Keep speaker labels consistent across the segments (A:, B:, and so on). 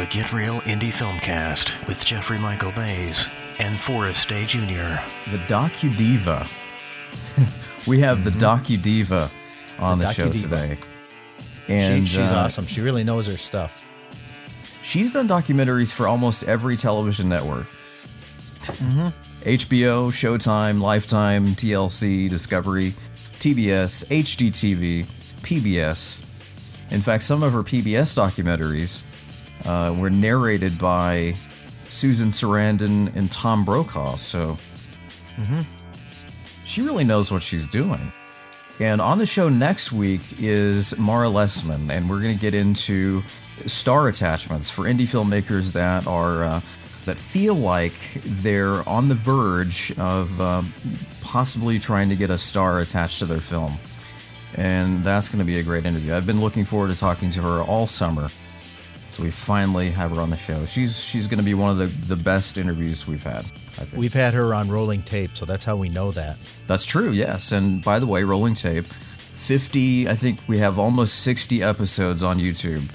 A: the Get Real Indie Filmcast with Jeffrey Michael Bays and Forrest Day Jr.
B: The Docu Diva. we have the Docu Diva on the,
C: The
B: show
C: Docu-Diva.
B: today.
C: She,
B: And
C: she's
B: uh,
C: awesome. She really knows her stuff.
B: She's done documentaries for almost every television network.
C: Mm-hmm.
B: HBO, Showtime, Lifetime, TLC, Discovery, TBS, HGTV, PBS. In fact, some of her PBS documentaries uh, were narrated by Susan Sarandon and Tom Brokaw. So she really knows what she's doing. And on the show next week is Mara Lessman, and we're going to get into star attachments for indie filmmakers that are uh, that feel like they're on the verge of uh, possibly trying to get a star attached to their film. And that's going to be a great interview. I've been looking forward to talking to her all summer. So we finally have her on the show. She's she's going to be one of the, the best interviews we've had. I think.
C: We've had her on rolling tape, so that's how we know that.
B: That's true, yes. And by the way, rolling tape, 50, I think we have almost 60 episodes on YouTube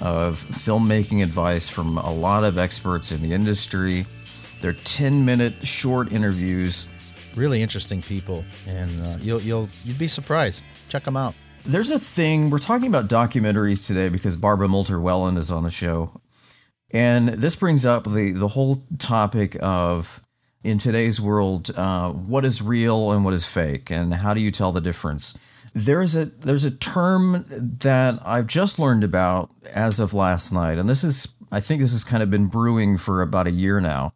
B: of filmmaking advice from a lot of experts in the industry. They're 10 minute short interviews.
C: Really interesting people, and uh, you'll you'll you'd be surprised. Check them out.
B: There's a thing, we're talking about documentaries today because Barbara Multer Wellin is on the show. And this brings up the, the whole topic of, in today's world, uh, what is real and what is fake, and how do you tell the difference? There's a there's a term that I've just learned about as of last night, and this is I think this has kind of been brewing for about a year now.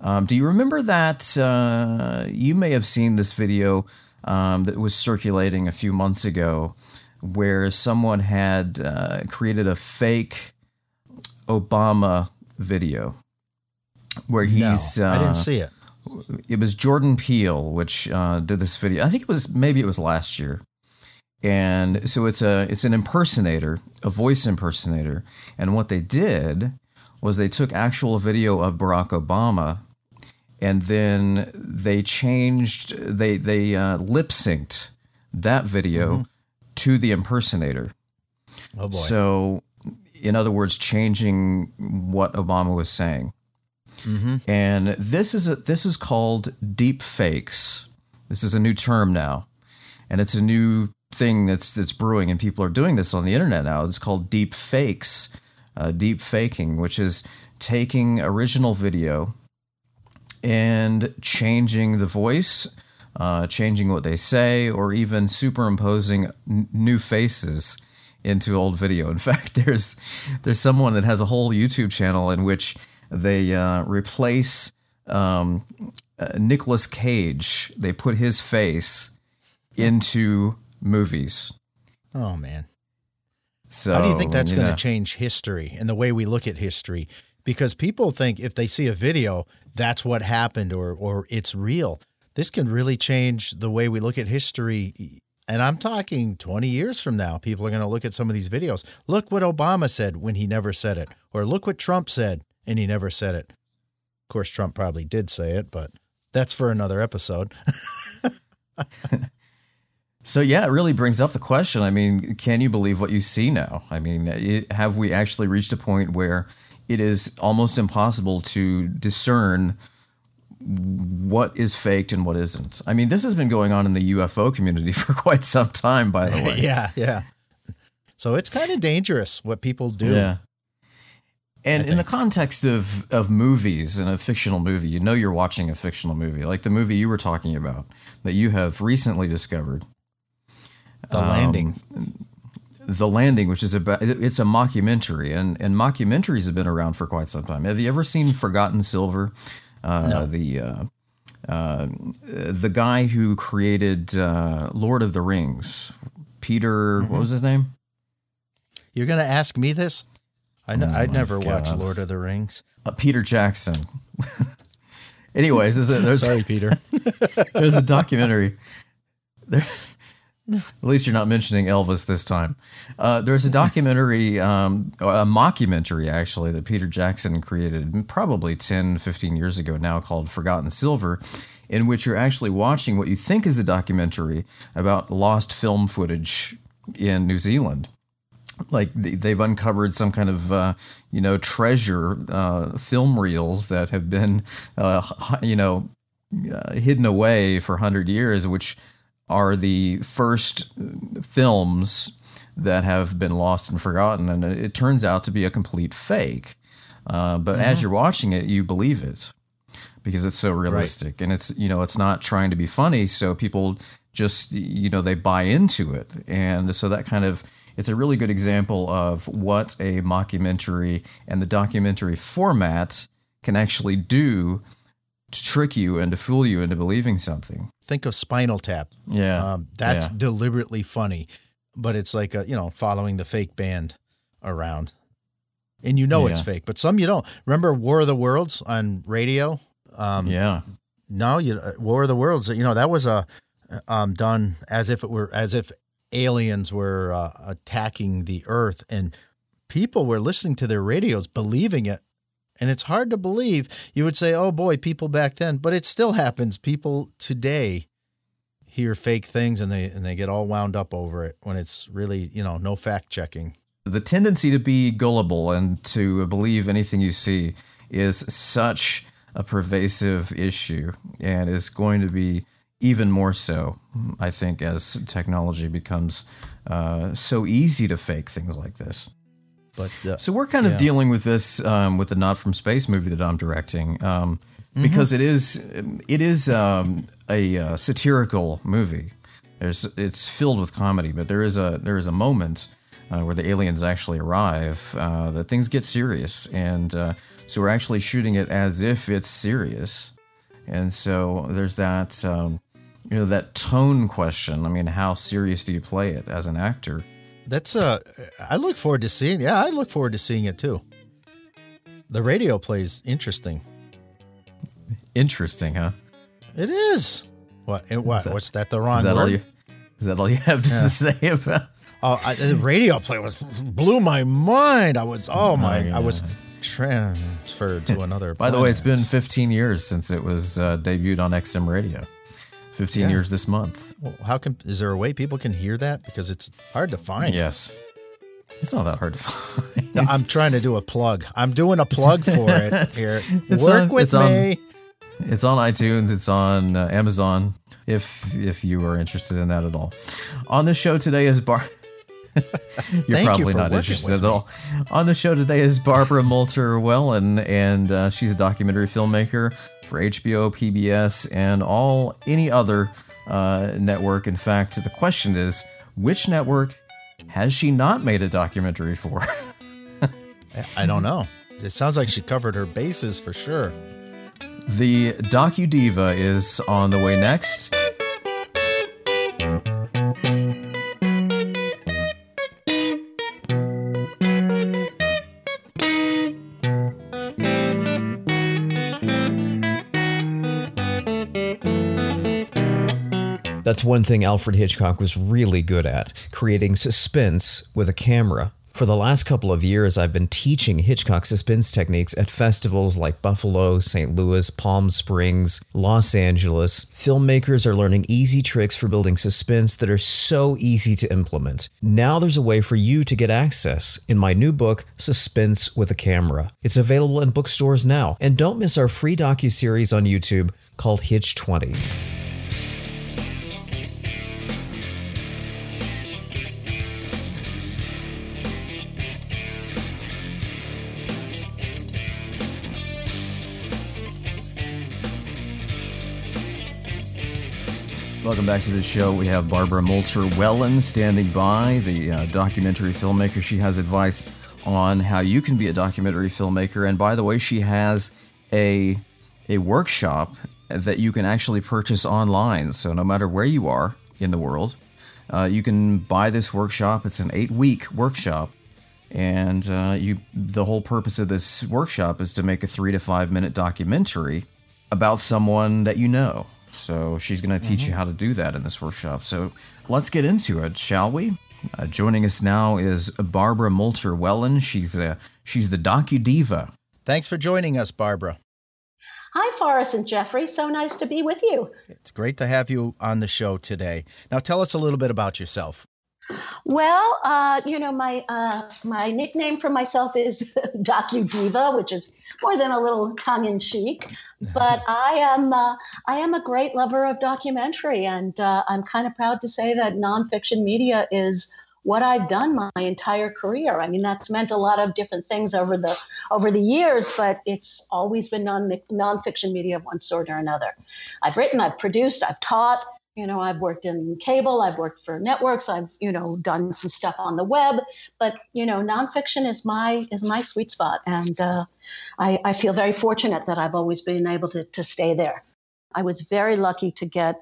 B: Um, do you remember that? Uh, you may have seen this video um, that was circulating a few months ago, where someone had uh, created a fake Obama video, where he's.
C: no, I
B: uh,
C: didn't see it.
B: it was Jordan Peele which uh, did this video. I think it was maybe it was last year. And so it's a it's an impersonator, a voice impersonator. And what they did was they took actual video of Barack Obama and then they changed they they uh, lip synced that video to the impersonator.
C: Oh boy.
B: So in other words changing what Obama was saying. And this is a, this is called deep fakes. This is a new term now, and it's a new thing that's that's brewing, and people are doing this on the internet now. It's called deep fakes, uh, deep faking, which is taking original video and changing the voice, uh, changing what they say, or even superimposing n- new faces into old video. In fact, there's there's someone that has a whole YouTube channel in which they uh, replace um, uh, Nicolas Cage. They put his face into movies.
C: oh man.
B: So
C: How do you think that's going to change history and the way we look at history? Because people think if they see a video, that's what happened or or it's real. This can really change the way we look at history. And I'm talking 20 years from now, people are going to look at some of these videos. Look what Obama said when he never said it, or look what Trump said and he never said it. Of course, Trump probably did say it, but that's for another episode.
B: So yeah, it really brings up the question. I mean, can you believe what you see now? I mean, it, have we actually reached a point where it is almost impossible to discern what is faked and what isn't? I mean, this has been going on in the UFO community for quite some time, by the way.
C: yeah, yeah. So it's kind of dangerous what people do.
B: Yeah. And in the context of, of movies and a fictional movie, you know you're watching a fictional movie, like the movie you were talking about that you have recently discovered.
C: The um, landing.
B: The Landing, which is about it's a mockumentary, and and mockumentaries have been around for quite some time. Have you ever seen Forgotten Silver? Uh,
C: No.
B: The uh, uh, the guy who created uh, Lord of the Rings, Peter. What was his name?
C: You're going to ask me this? I know, I'd never watched
B: Oh
C: Lord of the Rings.
B: Uh, Peter Jackson. Anyways, there's a, there's,
C: Sorry, Peter.
B: there's a documentary. There, at least you're not mentioning Elvis this time. Uh, there's a documentary, um, a mockumentary actually, that Peter Jackson created probably 10, 15 years ago now called Forgotten Silver, in which you're actually watching what you think is a documentary about lost film footage in New Zealand. like they've uncovered some kind of uh, you know treasure uh, film reels that have been uh, you know uh, hidden away for hundred years, which are the first films that have been lost and forgotten, and it turns out to be a complete fake. Uh, but mm-hmm. as you're watching it, you believe it because it's so realistic, right. and it's you know it's not trying to be funny, so people just you know they buy into it, and so that kind of it's a really good example of what a mockumentary and the documentary format can actually do to trick you and to fool you into believing something.
C: Think of Spinal Tap.
B: Yeah, um,
C: that's
B: yeah.
C: deliberately funny, but it's like a, you know following the fake band around, and you know yeah. it's fake. But some you don't. Remember War of the Worlds on radio?
B: Um, yeah.
C: No, you uh, War of the Worlds. You know that was a um, done as if it were as if aliens were uh, attacking the Earth, and people were listening to their radios, believing it and it's hard to believe. You would say, oh boy, people back then, but it still happens. People today hear fake things and they and they get all wound up over it when it's really, you know, no fact checking.
B: The tendency to be gullible and to believe anything you see is such a pervasive issue and is going to be even more so, I think, as technology becomes uh, so easy to fake things like this.
C: But uh,
B: so we're kind of yeah. dealing with this um, with the Not from Space movie that I'm directing um, mm-hmm. because it is it is um, a uh, satirical movie. There's it's filled with comedy, but there is a there is a moment uh, where the aliens actually arrive uh, that things get serious, and uh, so we're actually shooting it as if it's serious, and so there's that. Um, you know that tone question. I mean, how serious do you play it as an actor?
C: That's uh I look forward to seeing. Yeah, I look forward to seeing it too. The radio plays interesting.
B: Interesting, huh?
C: It is. What? It, what? That, What's that? The wrong
B: is that
C: word?
B: All you, is that all you have to say about?
C: Oh, I, the radio play was blew my mind. I was oh my, oh, I was transferred to another.
B: By the way, it's been 15 years since it was uh, debuted on XM Radio. 15 yeah. years this month.
C: Well, how can is there a way people can hear that because it's hard to find?
B: Yes. It's not that hard to find.
C: No, I'm trying to do a plug. I'm doing a plug for it here. Work on, with
B: it's
C: me.
B: On, it's on iTunes. It's on uh, Amazon. If if you are interested in that at all. On the show today is Bar. You're
C: Thank
B: probably
C: you
B: not interested at all. On the show today is Barbara Multer Wellin, and uh, she's a documentary filmmaker for HBO, PBS, and all any other uh, network. In fact, the question is, which network has she not made a documentary for?
C: I don't know. It sounds like she covered her bases for sure.
B: The Docu Diva is on the way next.
D: That's one thing Alfred Hitchcock was really good at creating suspense with a camera. For the last couple of years, I've been teaching Hitchcock suspense techniques at festivals like Buffalo, St. Louis, Palm Springs, Los Angeles. Filmmakers are learning easy tricks for building suspense that are so easy to implement. Now there's a way for you to get access in my new book, Suspense with a Camera. It's available in bookstores now, and don't miss our free docu-series on YouTube called Hitch 20.
B: Welcome back to the show. We have Barbara Multer Wellin standing by, the uh, documentary filmmaker. She has advice on how you can be a documentary filmmaker. And by the way, she has a a workshop that you can actually purchase online. So no matter where you are in the world, uh, you can buy this workshop. It's an eight week workshop, and uh, you the whole purpose of this workshop is to make a three to five minute documentary about someone that you know so she's going to teach mm-hmm. you how to do that in this workshop. So let's get into it, shall we? Uh, joining us now is Barbara Multer Wellin. She's a, she's the docu diva.
C: Thanks for joining us, Barbara.
E: Hi, Forrest and Jeffrey. So nice to be with you.
C: It's great to have you on the show today. Now, tell us a little bit about yourself.
E: Well, uh, you know, my uh, my nickname for myself is Docu Diva, which is more than a little tongue in cheek. But I am uh, I am a great lover of documentary, and uh, I'm kind of proud to say that nonfiction media is what I've done my entire career. I mean, that's meant a lot of different things over the over the years, but it's always been non nonfiction media of one sort or another. I've written, I've produced, I've taught. You know, I've worked in cable, I've worked for networks, I've you know done some stuff on the web, but you know, nonfiction is my is my sweet spot, and uh, I, I feel very fortunate that I've always been able to to stay there. I was very lucky to get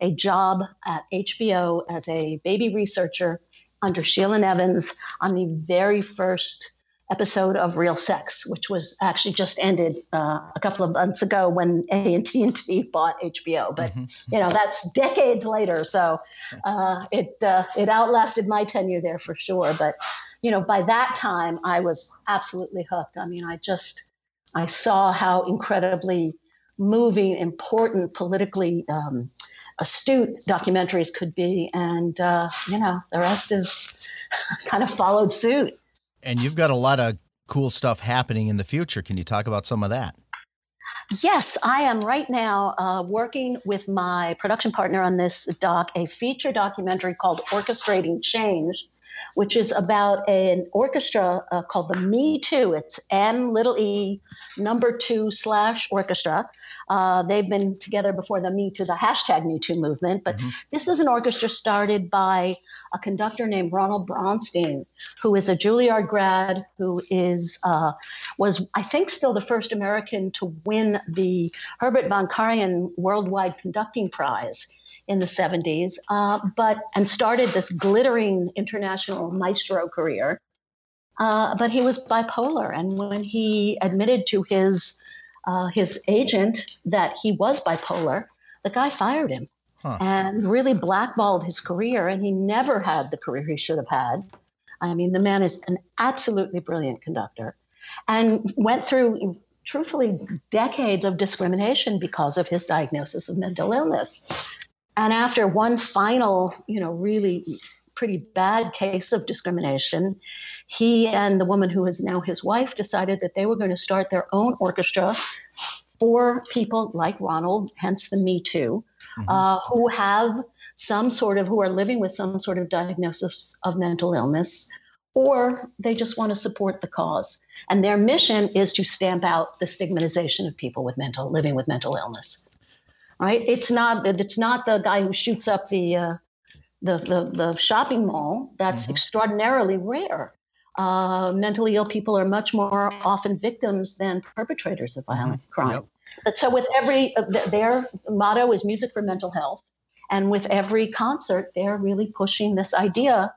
E: a job at HBO as a baby researcher under Sheila Nevins on the very first episode of Real Sex, which was actually just ended uh, a couple of months ago when AT and T bought HBO. But mm-hmm. you know that's decades later, so uh, it uh, it outlasted my tenure there for sure. But you know by that time I was absolutely hooked. I mean I just I saw how incredibly moving, important, politically um, astute documentaries could be. And, uh, you know, the rest is kind of followed suit.
C: And you've got a lot of cool stuff happening in the future. Can you talk about some of that?
E: Yes, I am right now uh, working with my production partner on this doc, a feature documentary called Orchestrating Change, which is about an orchestra uh, called the Me Too. It's M little e number two slash orchestra. Uh, they've been together before the Me Too, the hashtag Me Too movement. But mm-hmm. this is an orchestra started by a conductor named Ronald Braunstein, who is a Juilliard grad, who is uh, was I think still the first American to win the Herbert von Karajan Worldwide Conducting Prize in the 70s, uh, but and started this glittering international maestro career. Uh, but he was bipolar, and when he admitted to his uh, his agent that he was bipolar, the guy fired him huh. and really blackballed his career, and he never had the career he should have had. I mean, the man is an absolutely brilliant conductor, and went through truthfully decades of discrimination because of his diagnosis of mental illness. And after one final, you know, really pretty bad case of discrimination, he and the woman who is now his wife decided that they were going to start their own orchestra for people like Ronald, hence the Me Too, mm-hmm. uh, who have some sort of, who are living with some sort of diagnosis of mental illness, or they just want to support the cause. And their mission is to stamp out the stigmatization of people with mental, living with mental illness right? It's not it's not the guy who shoots up the uh, the, the, the shopping mall. That's mm-hmm. extraordinarily rare. Uh, mentally ill people are much more often victims than perpetrators of violent mm-hmm. crime. Yep. But so with every uh, their motto is music for mental health, and with every concert, they're really pushing this idea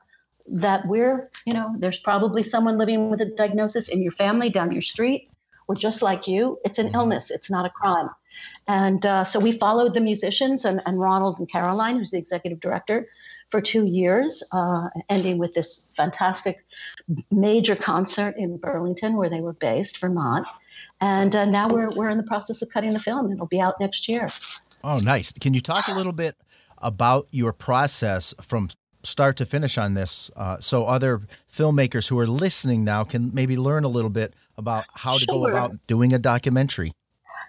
E: that we're you know there's probably someone living with a diagnosis in your family down your street we're just like you. It's an mm-hmm. illness, it's not a crime. And uh, so we followed the musicians and, and, Ronald and Caroline, who's the executive director, for two years, uh, ending with this fantastic major concert in Burlington, where they were based, Vermont. And uh, now we're, we're in the process of cutting the film. And it'll be out next year.
C: Oh, nice. Can you talk a little bit about your process from start to finish on this uh, so other filmmakers who are listening now can maybe learn a little bit about how to go about doing a documentary.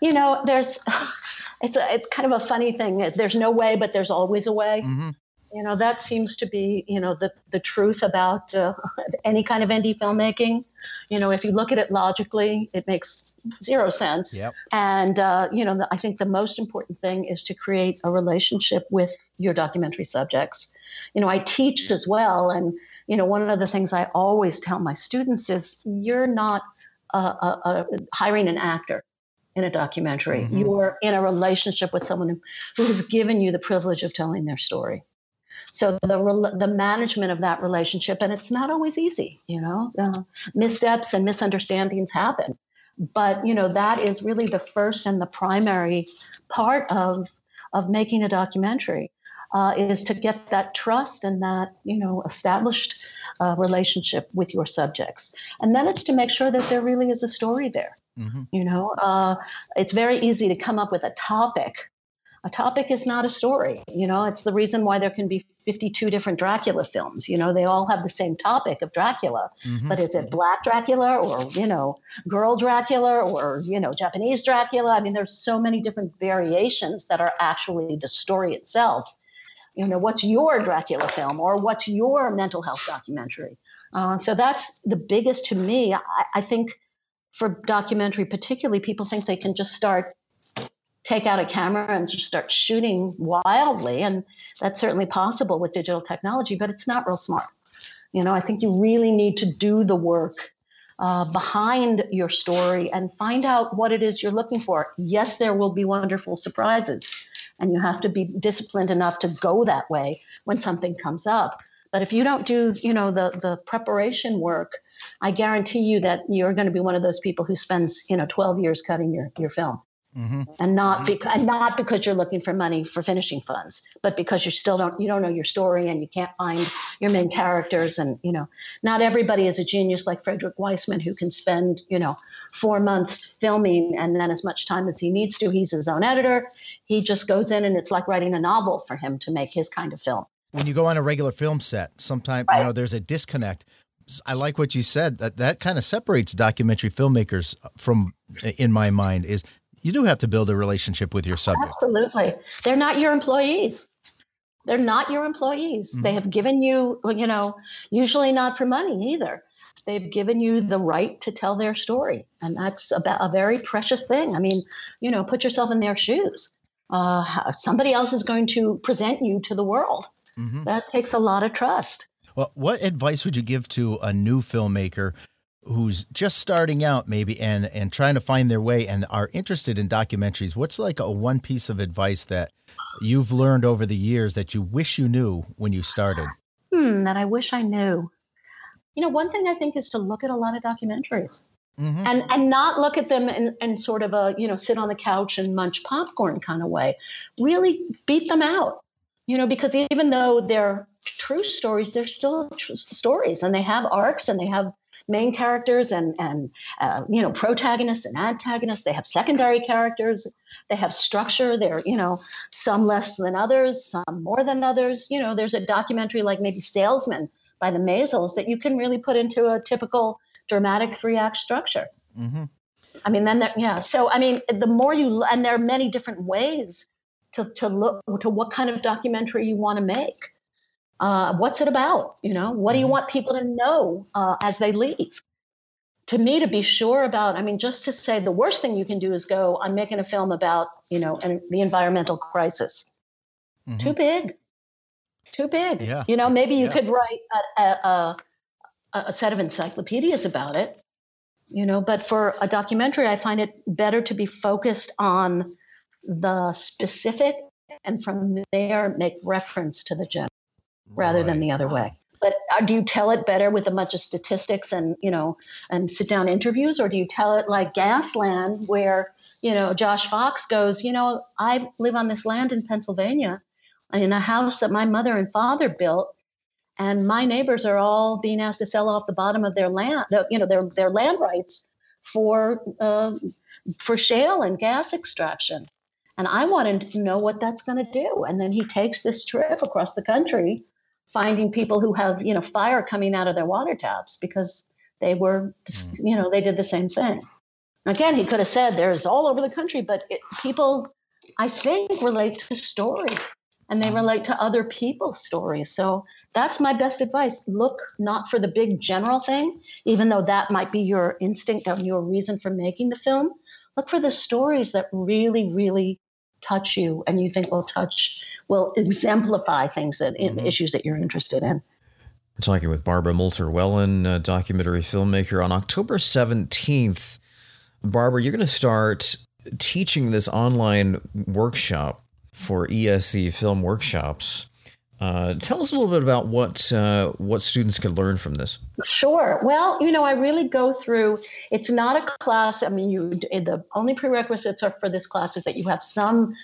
E: You know there's it's a, it's kind of a funny thing. There's no way but there's always a way. Mm-hmm you know that seems to be you know the the truth about uh, any kind of indie filmmaking you know if you look at it logically it makes zero sense
C: yep.
E: and uh, you know i think the most important thing is to create a relationship with your documentary subjects you know i teach as well and you know one of the things i always tell my students is you're not uh, uh, hiring an actor in a documentary. Mm-hmm. You're in a relationship with someone who, who has given you the privilege of telling their story. So the the management of that relationship, and it's not always easy, you know, uh, missteps and misunderstandings happen. But you know that is really the first and the primary part of of making a documentary. Uh, is to get that trust and that you know established uh, relationship with your subjects and then it's to make sure that there really is a story there mm-hmm. you know uh, it's very easy to come up with a topic A topic is not a story. You know, it's the reason why there can be 52 different Dracula films. You know, they all have the same topic of Dracula, mm-hmm. but is it Black Dracula or, you know, Girl Dracula or, you know, Japanese Dracula? I mean, there's so many different variations that are actually the story itself. You know, what's your Dracula film or what's your mental health documentary? Uh, so that's the biggest to me. I, I think for documentary, particularly, people think they can just start take out a camera and just start shooting wildly. And that's certainly possible with digital technology, but it's not real smart. You know, I think you really need to do the work uh, behind your story and find out what it is you're looking for. Yes, there will be wonderful surprises, and you have to be disciplined enough to go that way when something comes up. But if you don't do, you know, the the preparation work, I guarantee you that you're going to be one of those people who spends, you know, 12 years cutting your your film. Mm-hmm. and not because and not because you're looking for money for finishing funds, but because you still don't you don't know your story and you can't find your main characters and you know not everybody is a genius like Frederick Wiseman who can spend you know four months filming and then as much time as he needs to. He's his own editor. He just goes in and it's like writing a novel for him to make his kind of film.
C: When you go on a regular film set, sometimes right. you know there's a disconnect. I like what you said. That that kind of separates documentary filmmakers from, in my mind, is you do have to build a relationship with your subject.
E: Absolutely. They're not your employees. They're not your employees. Mm-hmm. They have given you, you know, usually not for money either. They've given you the right to tell their story. And that's about a very precious thing. I mean, you know, put yourself in their shoes. Uh, somebody else is going to present you to the world. Mm-hmm. That takes a lot of trust.
C: Well, what advice would you give to a new filmmaker who's just starting out maybe and and trying to find their way and are interested in documentaries what's like a one piece of advice that you've learned over the years that you wish you knew when you started?
E: Hmm that i wish i knew. You know one thing i think is to look at a lot of documentaries mm-hmm. and and not look at them in, in sort of a you know sit on the couch and munch popcorn kind of way. Really beat them out you know because even though they're true stories they're still true stories and they have arcs and they have main characters and and uh, you know protagonists and antagonists. They have secondary characters. They have structure. They're you know some less than others, some more than others. You know, there's a documentary like maybe Salesman by the Maysles that you can really put into a typical dramatic three act structure. Mm-hmm. I mean, then that yeah. So I mean, the more you and there are many different ways to to look to what kind of documentary you want to make uh, what's it about? You know, what do you mm-hmm. want people to know uh, as they leave? To me, to be sure about, I mean, just to say the worst thing you can do is go, I'm making a film about, you know, and the environmental crisis. Mm-hmm. Too big. Too big. Yeah. You know, maybe you yeah. could write a, a, a set of encyclopedias about it, you know, but for a documentary, I find it better to be focused on the specific and from there make reference to the general rather right. than the other way. But uh, do you tell it better with a bunch of statistics and you know and sit down interviews, or do you tell it like Gasland, where you know Josh Fox goes, you know, I live on this land in Pennsylvania, in a house that my mother and father built, and my neighbors are all being asked to sell off the bottom of their land, you know, their their land rights for uh, for shale and gas extraction. And I want to know what that's going to do. And then he takes this trip across the country finding people who have you know fire coming out of their water taps because they were mm. you know they did the same thing again he could have said there's all over the country but it, people i think relate to story and they mm. relate to other people's stories so that's my best advice look not for the big general thing even though that might be your instinct or your reason for making the film look for the stories that really really touch you and you think will touch will exemplify things that mm-hmm. issues that you're interested in.
D: We're talking with barbara multer-wellin documentary filmmaker. On october 17th barbara you're going to start teaching this online workshop for ese film workshops uh, tell us a little bit about what uh, what students can learn from this.
E: Sure. Well, you know, I really go through. It's not a class. I mean, you the only prerequisites are for this class is that you have some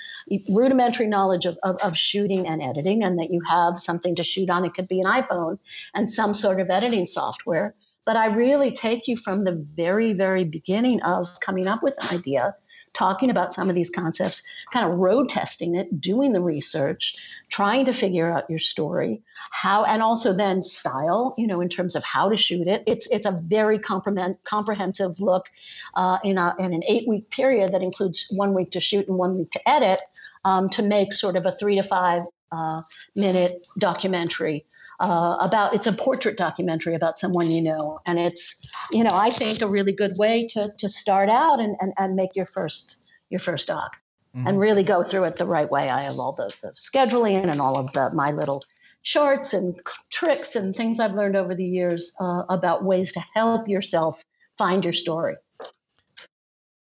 E: rudimentary knowledge of, of, of shooting and editing, and that you have something to shoot on. It could be an iPhone and some sort of editing software. But I really take you from the very, very beginning of coming up with an idea talking about some of these concepts, kind of road testing it, doing the research, trying to figure out your story, how, and also then style, you know, in terms of how to shoot it. It's it's a very comprehensive look uh, in, a, in an eight week period that includes one week to shoot and one week to edit um, to make sort of a three to five uh, minute documentary uh, about it's a portrait documentary about someone you know. And it's you know i think a really good way to to start out and and, and make your first your first doc. Mm-hmm. and really go through it the right way. I have all the, the scheduling and all of the my little charts and tricks and things i've learned over the years uh, about ways to help yourself find your story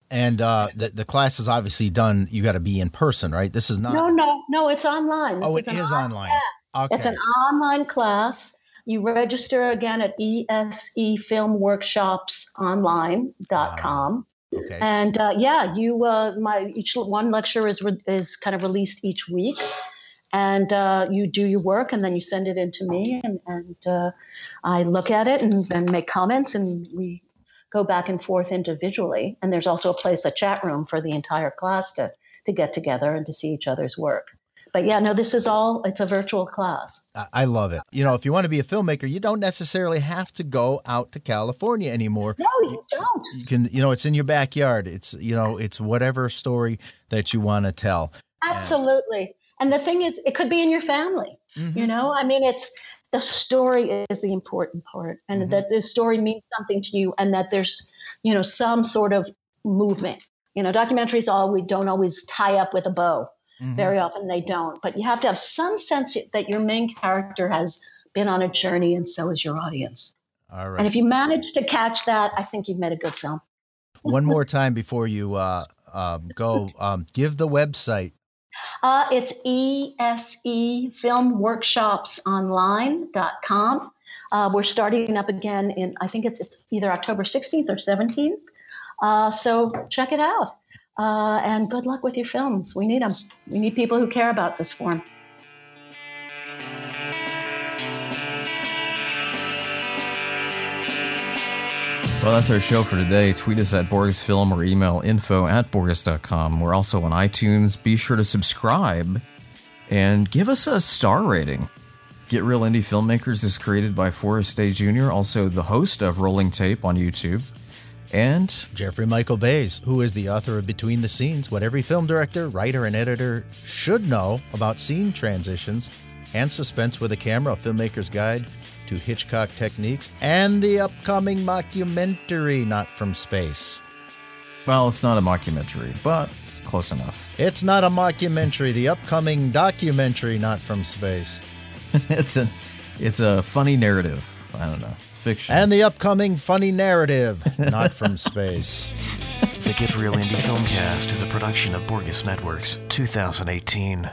C: and uh, the the class is obviously done. You got to be in person, right? This is not.
E: No, no, no. It's online.
C: This oh, it is, is online.
E: Okay. It's an online class. You register again at esefilmworkshopsonline.com. Uh, okay. And uh, yeah, you uh, my each one lecture is re- is kind of released each week, and uh, you do your work, and then you send it in to me, and, and uh, I look at it and, and make comments, and we go back and forth individually. And there's also a place, a chat room for the entire class to, to get together and to see each other's work. But yeah, no, this is all, it's a virtual class.
C: I love it. You know, if you want to be a filmmaker, you don't necessarily have to go out to California anymore.
E: No, you don't.
C: You can, you know, it's in your backyard. It's, you know, it's whatever story that you want to tell.
E: Absolutely. And the thing is, it could be in your family. Mm-hmm. You know, I mean, it's the story is the important part and mm-hmm. that the story means something to you and that there's you know some sort of movement. You know documentaries all we don't always tie up with a bow. Mm-hmm. very often they don't but you have to have some sense that your main character has been on a journey and so is your audience. All right and if you manage to catch that i think you've made a good film.
C: One more time before you uh, um, go. Um, give the website
E: uh, it's esefilmworkshopsonline.com. Uh, we're starting up again in, I think it's, it's either October 16th or 17th. Uh, so check it out. Uh, and good luck with your films. We need them. We need people who care about this form.
B: Well, that's our show for today. Tweet us at BorgusFilm or email info at Borgus.com. We're also on iTunes. Be sure to subscribe and give us a star rating. Get Real Indie Filmmakers is created by Forrest Day Jr., also the host of Rolling Tape on YouTube. And
C: Jeffrey Michael Bays, who is the author of Between the Scenes, what every film director, writer, and editor should know about scene transitions and suspense with a camera, a filmmaker's guide to Hitchcock techniques, and the upcoming mockumentary Not From Space.
B: Well, it's not a mockumentary, but close enough.
C: It's not a mockumentary, the upcoming documentary Not From Space.
B: it's a it's a funny narrative. I don't know. It's fiction.
C: And the upcoming funny narrative Not From Space.
A: The Get Real Indie Filmcast is a production of Borgus Networks, 2018.